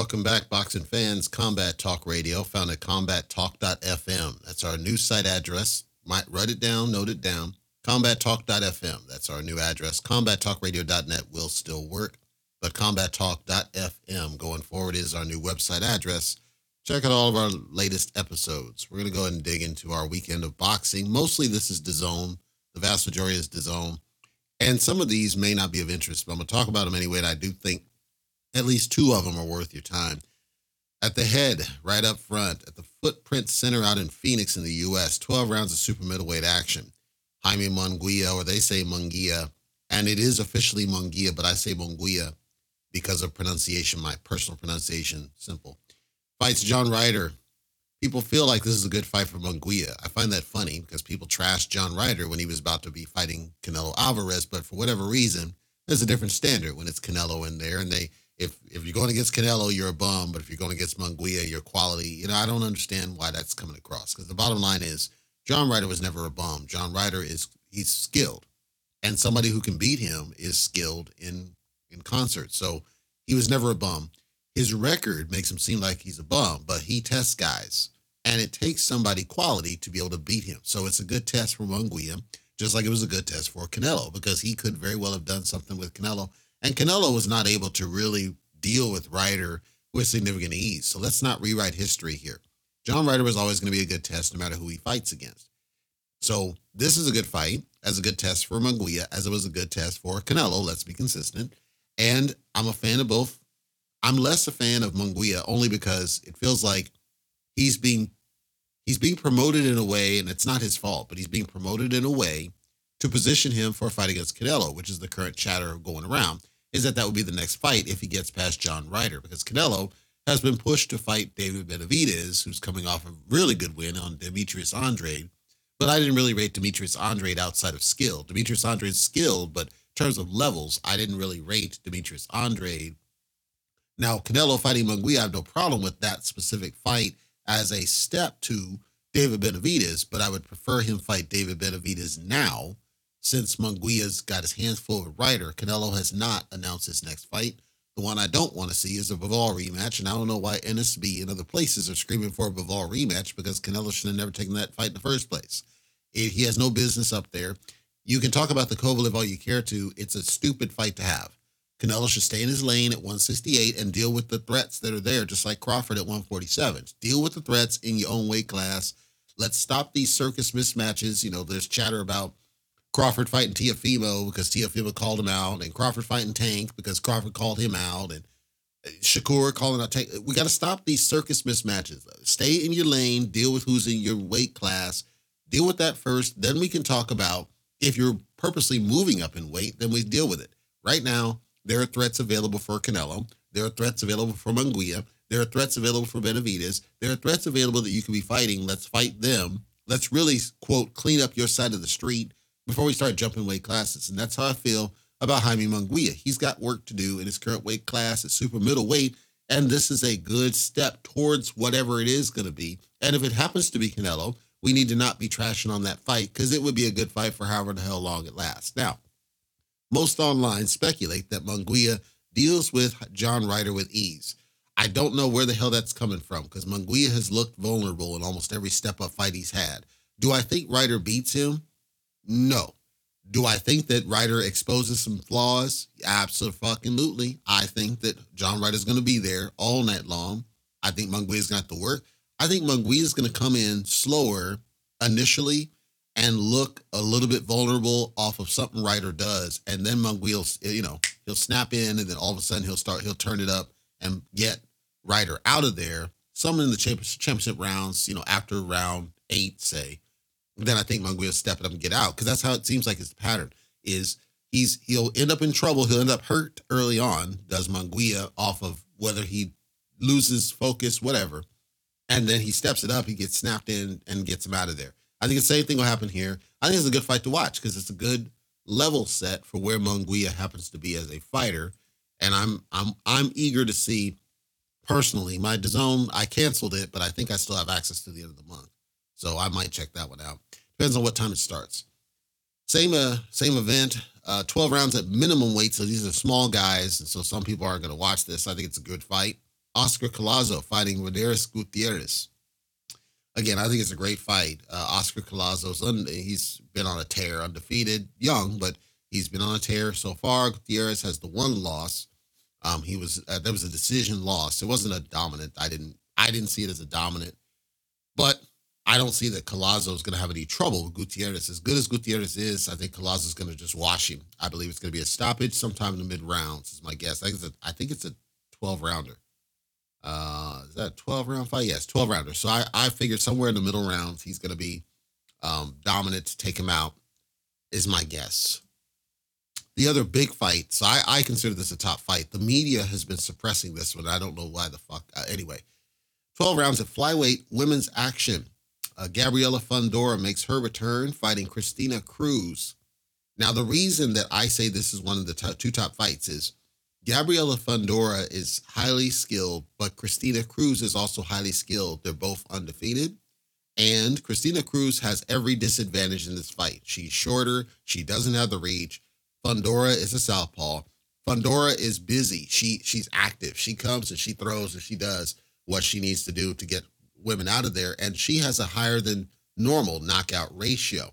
Welcome back, boxing fans. Combat Talk Radio, found at combattalk.fm. That's our new site address. Might write it down, note it down. Combattalk.fm. That's our new address. Combattalkradio.net will still work, but combattalk.fm going forward is our new website address. Check out all of our latest episodes. We're going to go ahead and dig into our weekend of boxing. Mostly this is DAZN. The vast majority is DAZN. And some of these may not be of interest, but I'm going to talk about them anyway. And I do think at least two of them are worth your time. At the head, right up front, at the Footprint Center out in Phoenix in the U.S., 12 rounds of super middleweight action. Jaime Munguia, or they say Munguia, and it is officially Munguia, but I say Munguia because of pronunciation, my personal pronunciation, simple. Fights John Ryder. People feel like this is a good fight for Munguia. I find that funny because people trashed John Ryder when he was about to be fighting Canelo Alvarez, but for whatever reason, there's a different standard when it's Canelo in there, and they if if you're going against Canelo, you're a bum, but if you're going against Munguia, you're quality. You know, I don't understand why that's coming across because the bottom line is John Ryder was never a bum. John Ryder is he's skilled, and somebody who can beat him is skilled in in concert. So he was never a bum. His record makes him seem like he's a bum, but he tests guys, and it takes somebody quality to be able to beat him. So it's a good test for Munguia, just like it was a good test for Canelo because he could very well have done something with Canelo and Canelo was not able to really deal with Ryder with significant ease. So let's not rewrite history here. John Ryder was always going to be a good test no matter who he fights against. So this is a good fight, as a good test for Munguia, as it was a good test for Canelo. Let's be consistent. And I'm a fan of both. I'm less a fan of Munguia only because it feels like he's being he's being promoted in a way, and it's not his fault, but he's being promoted in a way to position him for a fight against Canelo, which is the current chatter going around is that that would be the next fight if he gets past John Ryder, because Canelo has been pushed to fight David Benavidez, who's coming off a really good win on Demetrius Andrade. But I didn't really rate Demetrius Andrade outside of skill. Demetrius Andrade is skilled, but in terms of levels, I didn't really rate Demetrius Andrade. Now, Canelo fighting Munguia, I have no problem with that specific fight as a step to David Benavidez, but I would prefer him fight David Benavidez now since Munguia's got his hands full with Ryder, Canelo has not announced his next fight. The one I don't want to see is a Bivol rematch, and I don't know why NSB and other places are screaming for a Bivol rematch because Canelo should have never taken that fight in the first place. He has no business up there. You can talk about the Kovalev all you care to. It's a stupid fight to have. Canelo should stay in his lane at 168 and deal with the threats that are there, just like Crawford at 147. Deal with the threats in your own weight class. Let's stop these circus mismatches. You know, there's chatter about Crawford fighting Teofimo because Teofimo called him out, and Crawford fighting Tank because Crawford called him out, and uh, Shakur calling out Tank. We got to stop these circus mismatches. Stay in your lane, deal with who's in your weight class, deal with that first. Then we can talk about if you're purposely moving up in weight, then we deal with it. Right now, there are threats available for Canelo. There are threats available for Munguia. There are threats available for Benavidez, There are threats available that you can be fighting. Let's fight them. Let's really, quote, clean up your side of the street before we start jumping weight classes. And that's how I feel about Jaime Munguia. He's got work to do in his current weight class at super middleweight. And this is a good step towards whatever it is going to be. And if it happens to be Canelo, we need to not be trashing on that fight because it would be a good fight for however the hell long it lasts. Now, most online speculate that Munguia deals with John Ryder with ease. I don't know where the hell that's coming from because Munguia has looked vulnerable in almost every step up fight he's had. Do I think Ryder beats him? No. Do I think that Ryder exposes some flaws? Absolutely. I think that John Ryder's going to be there all night long. I think Munguia's going to have to work. I think Munguia's going to come in slower initially and look a little bit vulnerable off of something Ryder does. And then Munguia, you know, he'll snap in and then all of a sudden he'll start, he'll turn it up and get Ryder out of there. Some in the championship rounds, you know, after round eight, say, then I think Munguia will step it up and get out because that's how it seems like his pattern is. He's he'll end up in trouble. He'll end up hurt early on. Does Munguia off of whether he loses focus, whatever, and then he steps it up. He gets snapped in and gets him out of there. I think the same thing will happen here. I think it's a good fight to watch because it's a good level set for where Munguia happens to be as a fighter, and I'm I'm I'm eager to see. Personally, my DAZN I canceled it, but I think I still have access to the end of the month. So I might check that one out. Depends on what time it starts. Same uh same event, uh 12 rounds at minimum weight. So these are small guys, and so some people aren't going to watch this. I think it's a good fight. Oscar Collazo fighting Roderis Gutierrez. Again, I think it's a great fight. Uh, Oscar Collazo's un- he's been on a tear, undefeated, young, but he's been on a tear so far. Gutierrez has the one loss. Um, he was uh, there was a decision loss. It wasn't a dominant. I didn't I didn't see it as a dominant, but I don't see that Collazo is going to have any trouble with Gutierrez. As good as Gutierrez is, I think Collazo is going to just wash him. I believe it's going to be a stoppage sometime in the mid rounds. Is my guess. I think it's a, I think it's a twelve rounder. Uh, is that a twelve round fight? Yes, twelve rounder. So I I figured somewhere in the middle rounds he's going to be um, dominant to take him out. Is my guess. The other big fight. So I I consider this a top fight. The media has been suppressing this one. I don't know why the fuck. Uh, anyway, twelve rounds of flyweight women's action. Uh, Gabriela Fundora makes her return fighting Christina Cruz. Now, the reason that I say this is one of the top, two top fights is Gabriela Fundora is highly skilled, but Christina Cruz is also highly skilled. They're both undefeated. And Christina Cruz has every disadvantage in this fight. She's shorter, she doesn't have the reach. Fundora is a southpaw. Fundora is busy. She she's active. She comes and she throws and she does what she needs to do to get women out of there, and she has a higher than normal knockout ratio.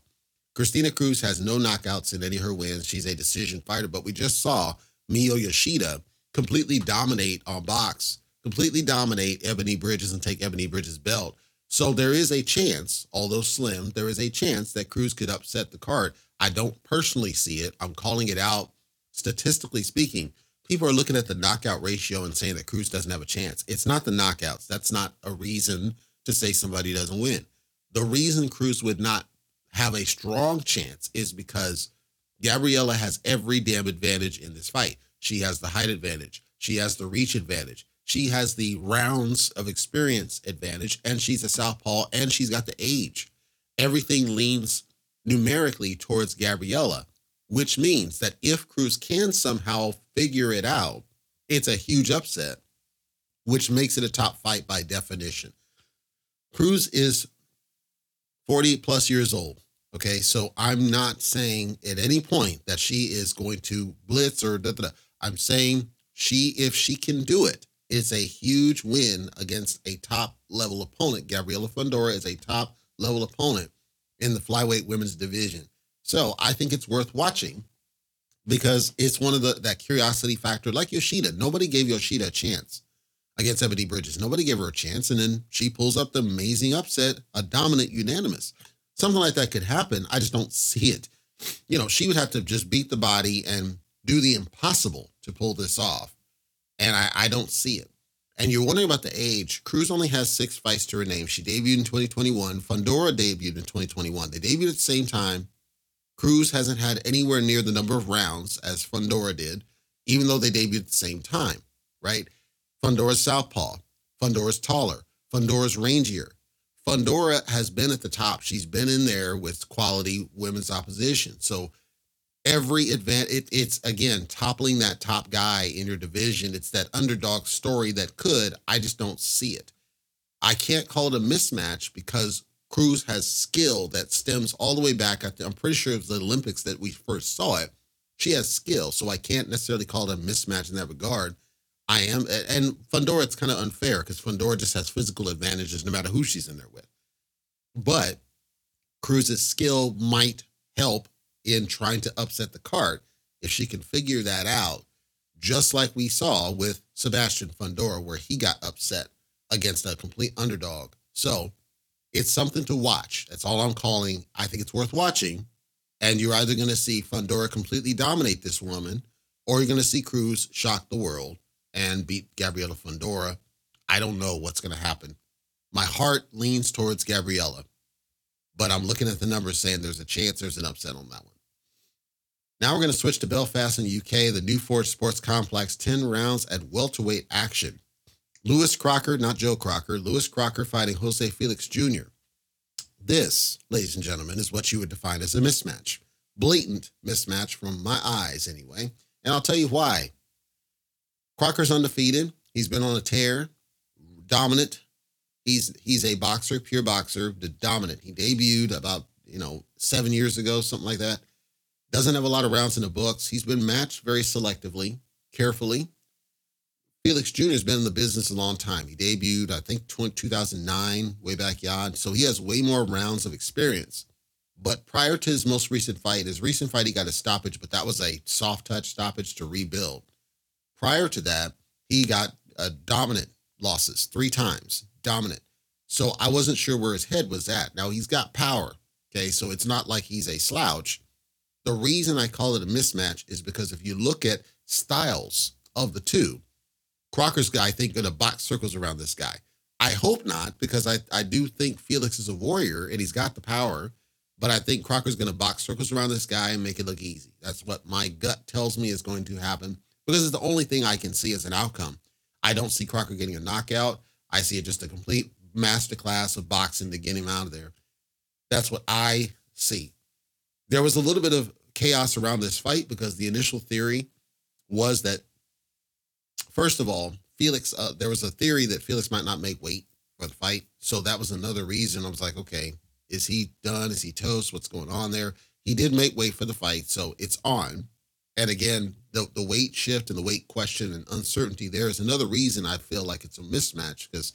Christina Cruz has no knockouts in any of her wins. She's a decision fighter, but we just saw Miyu Yoshida completely dominate on box, completely dominate Ebanie Bridges and take Ebanie Bridges' belt. So there is a chance, although slim, there is a chance that Cruz could upset the card. I don't personally see it. I'm calling it out statistically speaking people are looking at the knockout ratio and saying that Cruz doesn't have a chance. It's not the knockouts. That's not a reason to say somebody doesn't win. The reason Cruz would not have a strong chance is because Gabriela has every damn advantage in this fight. She has the height advantage. She has the reach advantage. She has the rounds of experience advantage, and she's a southpaw, and she's got the age. Everything leans numerically towards Gabriela which means that if Cruz can somehow figure it out, it's a huge upset, which makes it a top fight by definition. Cruz is 40 plus years old. Okay. So I'm not saying at any point that she is going to blitz or da, da, da. I'm saying she, if she can do it, it's a huge win against a top level opponent. Gabriela Fundora is a top level opponent in the flyweight women's division. So I think it's worth watching because it's one of the that curiosity factor, like Yoshida. Nobody gave Yoshida a chance against Ebanie Bridges. Nobody gave her a chance, and then she pulls up the amazing upset, a dominant unanimous. Something like that could happen. I just don't see it. You know, she would have to just beat the body and do the impossible to pull this off. And I, I don't see it. And you're wondering about the age. Cruz only has six fights to her name. She debuted in 2021. Fundora debuted in 2021. They debuted at the same time. Cruz hasn't had anywhere near the number of rounds as Fundora did, even though they debuted at the same time, right? Fundora's southpaw. Fundora's taller. Fundora's rangier. Fundora has been at the top. She's been in there with quality women's opposition. So every advance, it, it's again toppling that top guy in your division. It's that underdog story that could. I just don't see it. I can't call it a mismatch because Cruz has skill that stems all the way back. I'm pretty sure it was the Olympics that we first saw it. She has skill, so I can't necessarily call it a mismatch in that regard. I am, and Fundora, it's kind of unfair because Fundora just has physical advantages no matter who she's in there with. But Cruz's skill might help in trying to upset the card if she can figure that out, just like we saw with Sebastian Fundora, where he got upset against a complete underdog. So it's something to watch. That's all I'm calling. I think it's worth watching. And you're either going to see Fundora completely dominate this woman, or you're going to see Cruz shock the world and beat Gabriela Fundora. I don't know what's going to happen. My heart leans towards Gabriela, but I'm looking at the numbers saying there's a chance there's an upset on that one. Now we're going to switch to Belfast in the UK, the New Forge Sports Complex, 10 rounds at welterweight action. Lewis Crocker, not Joe Crocker, Lewis Crocker fighting Jose Felix Jr. This, ladies and gentlemen, is what you would define as a mismatch. Blatant mismatch from my eyes, anyway. And I'll tell you why. Crocker's undefeated. He's been on a tear, dominant. He's he's a boxer, pure boxer, the dominant. He debuted about, you know, seven years ago, something like that. Doesn't have a lot of rounds in the books. He's been matched very selectively, carefully Felix Jr. has been in the business a long time. He debuted, I think, 2009, way back yard. So he has way more rounds of experience. But prior to his most recent fight, his recent fight, he got a stoppage, but that was a soft touch stoppage to rebuild. Prior to that, he got a dominant losses three times, dominant. So I wasn't sure where his head was at. Now he's got power. Okay. So it's not like he's a slouch. The reason I call it a mismatch is because if you look at styles of the two, Crocker's guy, I think, going to box circles around this guy. I hope not, because I, I do think Felix is a warrior and he's got the power. But I think Crocker's going to box circles around this guy and make it look easy. That's what my gut tells me is going to happen because it's the only thing I can see as an outcome. I don't see Crocker getting a knockout. I see it just a complete masterclass of boxing to get him out of there. That's what I see. There was a little bit of chaos around this fight because the initial theory was that, first of all, Felix, uh, there was a theory that Felix might not make weight for the fight. So that was another reason I was like, okay, is he done? Is he toast? What's going on there? He did make weight for the fight, so it's on. And again, the, the weight shift and the weight question and uncertainty there is another reason I feel like it's a mismatch because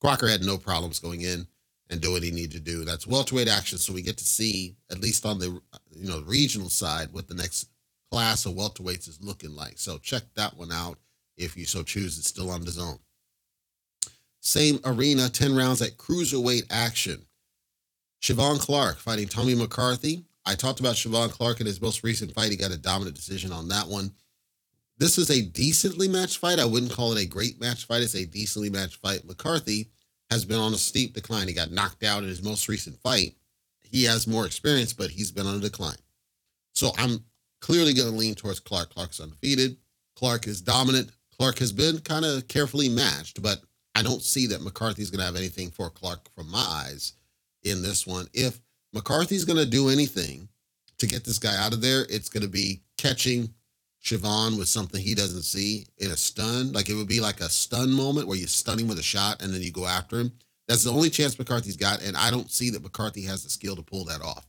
Crocker had no problems going in and do what he needed to do. That's welterweight action, so we get to see at least on the you know regional side what the next class of welterweights is looking like. So check that one out if you so choose. It's still on DAZN. Same arena, 10 rounds at cruiserweight action. Siobhan Clark fighting Tommy McCarthy. I talked about Siobhan Clark in his most recent fight. He got a dominant decision on that one. This is a decently matched fight. I wouldn't call it a great match fight. It's a decently matched fight. McCarthy has been on a steep decline. He got knocked out in his most recent fight. He has more experience, but he's been on a decline. So I'm clearly going to lean towards Clark. Clark's undefeated. Clark is dominant. Clark has been kind of carefully matched, but I don't see that McCarthy's going to have anything for Clark from my eyes in this one. If McCarthy's going to do anything to get this guy out of there, it's going to be catching Siobhan with something he doesn't see in a stun. Like it would be like a stun moment where you stun him with a shot and then you go after him. That's the only chance McCarthy's got. And I don't see that McCarthy has the skill to pull that off.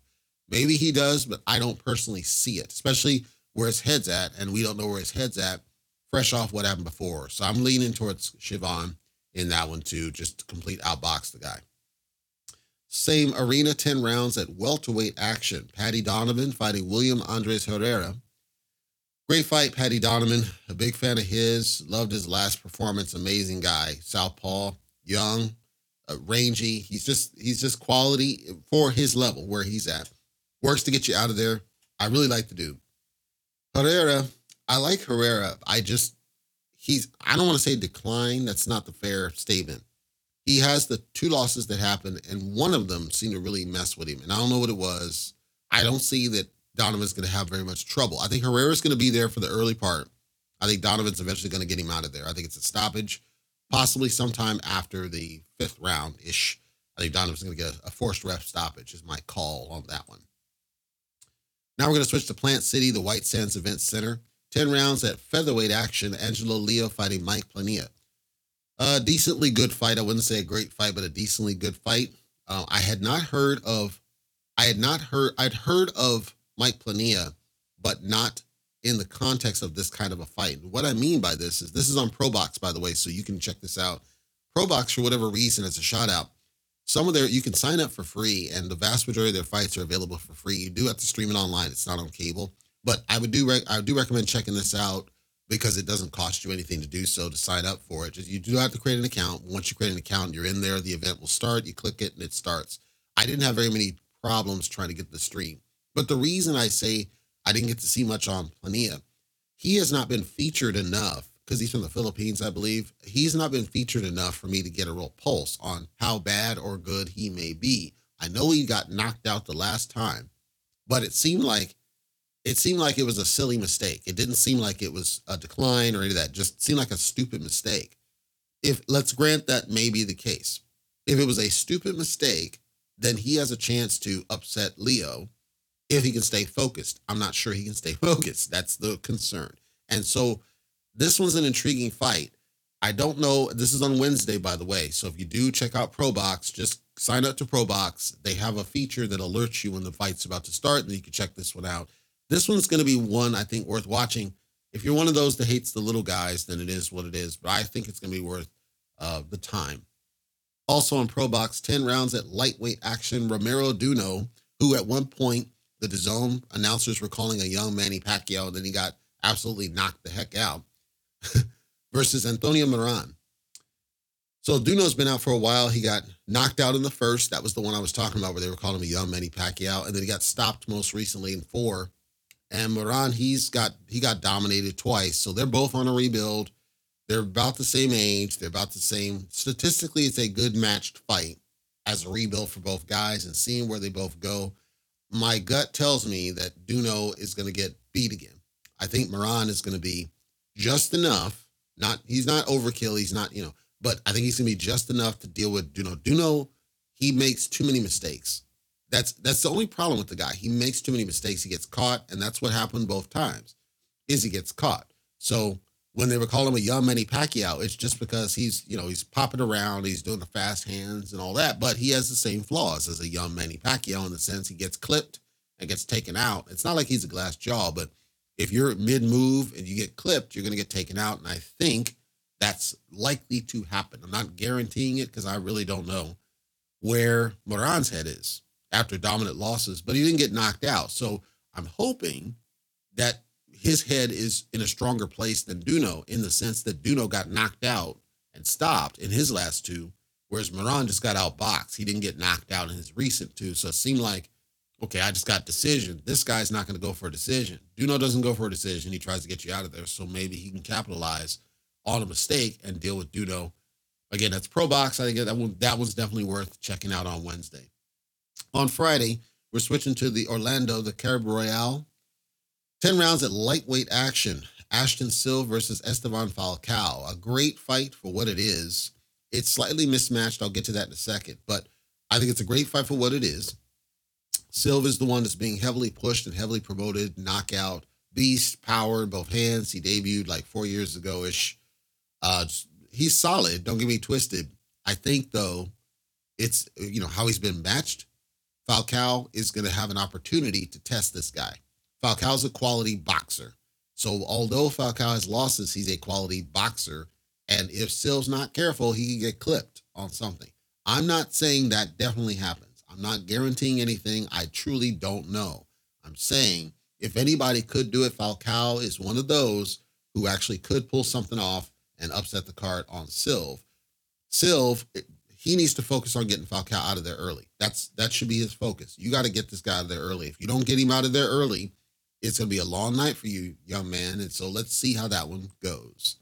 Maybe he does, but I don't personally see it, especially where his head's at. And we don't know where his head's at, fresh off what happened before. So I'm leaning towards Siobhan in that one too, just to complete outbox the guy. Same arena, 10 rounds at welterweight action. Paddy Donovan fighting William Andres Herrera. Great fight, Paddy Donovan. A big fan of his. Loved his last performance. Amazing guy. Southpaw, young, uh, rangy. He's just he's just quality for his level where he's at. Works to get you out of there. I really like the dude. Herrera, I like Herrera. I just he's I don't want to say decline. That's not the fair statement he has the two losses that happened, and one of them seemed to really mess with him. And I don't know what it was. I don't see that Donovan's going to have very much trouble. I think Herrera's going to be there for the early part. I think Donovan's eventually going to get him out of there. I think it's a stoppage, possibly sometime after the fifth round ish. I think Donovan's going to get a, forced ref stoppage, is my call on that one. Now we're going to switch to Plant City, the White Sands Event Center. 10 rounds at featherweight action. Angelo Leo fighting Mike Plania. A decently good fight. I wouldn't say a great fight, but a decently good fight. Uh, I had not heard of, I had not heard, I'd heard of Mike Plania, but not in the context of this kind of a fight. What I mean by this is this is on ProBox, by the way, so you can check this out. ProBox, for whatever reason, it's a shout out. Some of their you can sign up for free, and the vast majority of their fights are available for free. You do have to stream it online; it's not on cable. But I would do I do recommend checking this out because it doesn't cost you anything to do so to sign up for it. Just you do have to create an account. Once you create an account, you're in there. The event will start. You click it and it starts. I didn't have very many problems trying to get the stream. But the reason I say I didn't get to see much on Plania, he has not been featured enough because he's from the Philippines, I believe. He's not been featured enough for me to get a real pulse on how bad or good he may be. I know he got knocked out the last time, but it seemed like it seemed like it was a silly mistake. It didn't seem like it was a decline or any of that. Just seemed like a stupid mistake. If let's grant that may be the case. If it was a stupid mistake, then he has a chance to upset Leo if he can stay focused. I'm not sure he can stay focused. That's the concern. And so this one's an intriguing fight. I don't know. This is on Wednesday, by the way. So if you do check out ProBox, just sign up to ProBox. They have a feature that alerts you when the fight's about to start, and you can check this one out. This one's going to be one I think worth watching. if you're one of those that hates the little guys, then it is what it is. But I think it's going to be worth uh, the time. Also on Pro Box, 10 rounds at lightweight action. Romero Duno, who at one point the DAZN announcers were calling a young Manny Pacquiao, and then he got absolutely knocked the heck out, versus Antonio Moran. So Duno's been out for a while. He got knocked out in the first. That was the one I was talking about where they were calling him a young Manny Pacquiao. And then he got stopped most recently in four. And Moran, he's got he got dominated twice. So they're both on a rebuild. They're about the same age. They're about the same. Statistically, it's a good matched fight as a rebuild for both guys and seeing where they both go. My gut tells me that Duno is going to get beat again. I think Moran is going to be just enough. Not he's not overkill. He's not you know, but I think he's going to be just enough to deal with Duno. Duno he makes too many mistakes. That's that's the only problem with the guy. He makes too many mistakes. He gets caught, and that's what happened both times. Is he gets caught. So when they were calling him a young Manny Pacquiao, it's just because he's, you know, he's popping around, he's doing the fast hands and all that, but he has the same flaws as a young Manny Pacquiao in the sense he gets clipped and gets taken out. It's not like he's a glass jaw, but if you're mid move and you get clipped, you're going to get taken out. And I think that's likely to happen. I'm not guaranteeing it because I really don't know where Moran's head is after dominant losses, but he didn't get knocked out. So I'm hoping that his head is in a stronger place than Duno in the sense that Duno got knocked out and stopped in his last two, whereas Moran just got outboxed. He didn't get knocked out in his recent two. So it seemed like, okay, I just got decision. This guy's not going to go for a decision. Duno doesn't go for a decision. He tries to get you out of there. So maybe he can capitalize on a mistake and deal with Duno. Again, that's Pro Box. I think that one that was definitely worth checking out on Wednesday. On Friday, we're switching to the Orlando, the Caribe Royale 10 rounds at lightweight action. Ashton Silva versus Esteban Falcao. A great fight for what it is. It's slightly mismatched. I'll get to that in a second, but I think it's a great fight for what it is. Silva is the one that's being heavily pushed and heavily promoted. Knockout, beast, power in both hands. He debuted like four years ago ish. Uh, he's solid. Don't get me twisted. I think though, it's you know how he's been matched. Falcao is going to have an opportunity to test this guy. Falcao's a quality boxer. So although Falcao has losses, he's a quality boxer. And if Sil's not careful, he can get clipped on something. I'm not saying that definitely happens. I'm not guaranteeing anything. I truly don't know. I'm saying if anybody could do it, Falcao is one of those who actually could pull something off and upset the card on Silv. Silv, he needs to focus on getting Falcao out of there early. That's that should be his focus. You got to get this guy out of there early. If you don't get him out of there early, it's going to be a long night for you, young man. And so let's see how that one goes.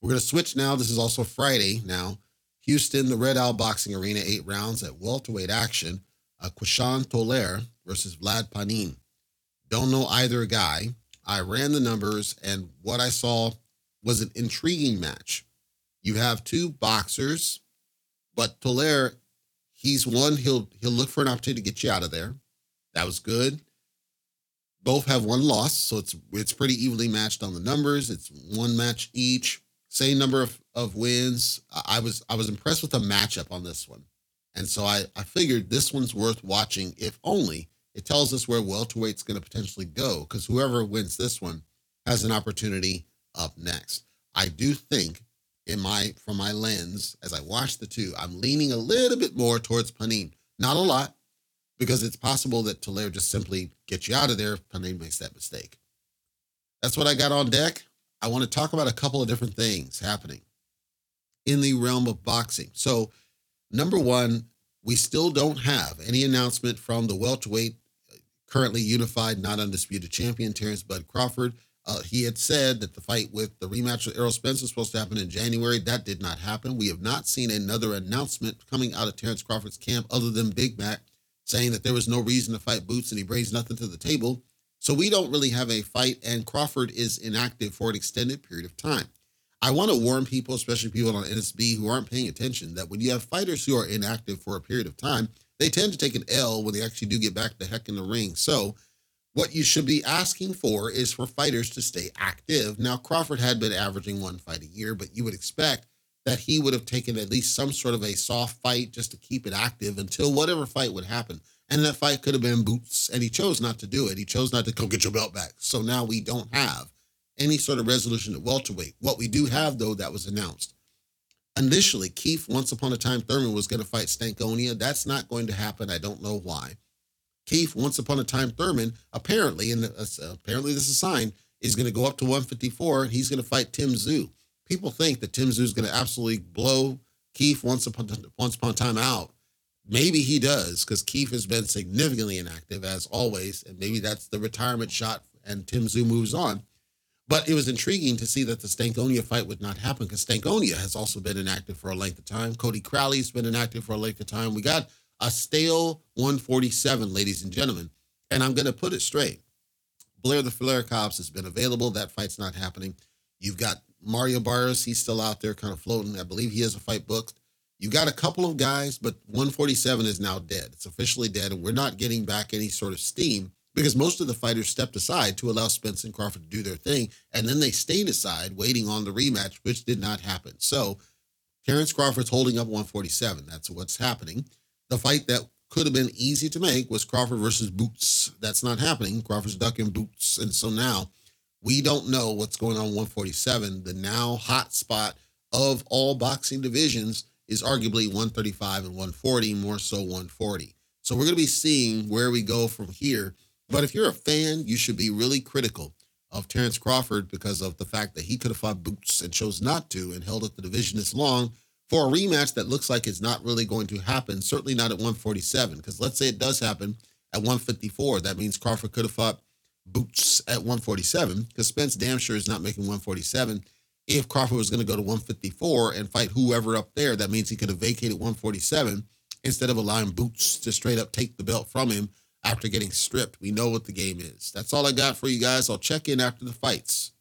We're going to switch now. This is also Friday now. Houston, the Red Owl Boxing Arena, eight rounds at welterweight action. Uh, Quishan Toler versus Vlad Panin. Don't know either guy. I ran the numbers, and what I saw was an intriguing match. You have two boxers, but Toler, he's one. He'll he'll look for an opportunity to get you out of there. That was good both have one loss, so it's it's pretty evenly matched on the numbers. It's one match each, same number of, of wins. I was I was impressed with the matchup on this one, and so I I figured this one's worth watching. If only it tells us where welterweight's going to potentially go, because whoever wins this one has an opportunity up next. I do think, in my from my lens as I watch the two, I'm leaning a little bit more towards Panin. Not a lot, because it's possible that Toler just simply gets you out of there if Panin makes that mistake. That's what I got on deck. I want to talk about a couple of different things happening in the realm of boxing. So, number one, we still don't have any announcement from the welterweight, currently unified, not undisputed champion, Terrence Bud Crawford. Uh, he had said that the fight with the rematch with Errol Spence was supposed to happen in January. That did not happen. We have not seen another announcement coming out of Terrence Crawford's camp other than BoMac saying that there was no reason to fight Boots and he brings nothing to the table. So we don't really have a fight, and Crawford is inactive for an extended period of time. I want to warn people, especially people on NSB who aren't paying attention, that when you have fighters who are inactive for a period of time, they tend to take an L when they actually do get back the heck in the ring. So what you should be asking for is for fighters to stay active. Now, Crawford had been averaging one fight a year, but you would expect that he would have taken at least some sort of a soft fight just to keep it active until whatever fight would happen. And that fight could have been boots, and he chose not to do it. He chose not to come get your belt back. So now we don't have any sort of resolution at welterweight. What we do have, though, that was announced. Initially, Keith, once upon a time, Thurman was going to fight Stanionis. That's not going to happen. I don't know why. Keith, once upon a time, Thurman, apparently, and uh, apparently this is a sign, is going to go up to 154. He's going to fight Tim Tszyu. People think that Tim Tszyu is going to absolutely blow Keith once upon, once upon a time out. Maybe he does because Keith has been significantly inactive as always, and maybe that's the retirement shot and Tim Tszyu moves on. But it was intriguing to see that the Stanionis fight would not happen because Stanionis has also been inactive for a length of time. Cody Crowley's been inactive for a length of time. We got a stale 147, ladies and gentlemen. And I'm going to put it straight. Blair the Flair Cobbs has been available. That fight's not happening. You've got Mario Barrios. He's still out there kind of floating. I believe he has a fight booked. You've got a couple of guys, but 147 is now dead. It's officially dead, and we're not getting back any sort of steam because most of the fighters stepped aside to allow Spence and Crawford to do their thing, and then they stayed aside waiting on the rematch, which did not happen. So Terrence Crawford's holding up 147. That's what's happening. The fight that could have been easy to make was Crawford versus Boots. That's not happening. Crawford's ducking Boots, and so now we don't know what's going on 147. The now hot spot of all boxing divisions is arguably 135 and 140, more so 140. So we're going to be seeing where we go from here but if you're a fan, you should be really critical of Terrence Crawford because of the fact that he could have fought Boots and chose not to and held up the division this long for a rematch that looks like it's not really going to happen, certainly not at 147. Because let's say it does happen at 154. That means Crawford could have fought Boots at 147 because Spence damn sure is not making 147. If Crawford was going to go to 154 and fight whoever up there, that means he could have vacated 147 instead of allowing Boots to straight up take the belt from him after getting stripped. We know what the game is. That's all I got for you guys. I'll check in after the fights.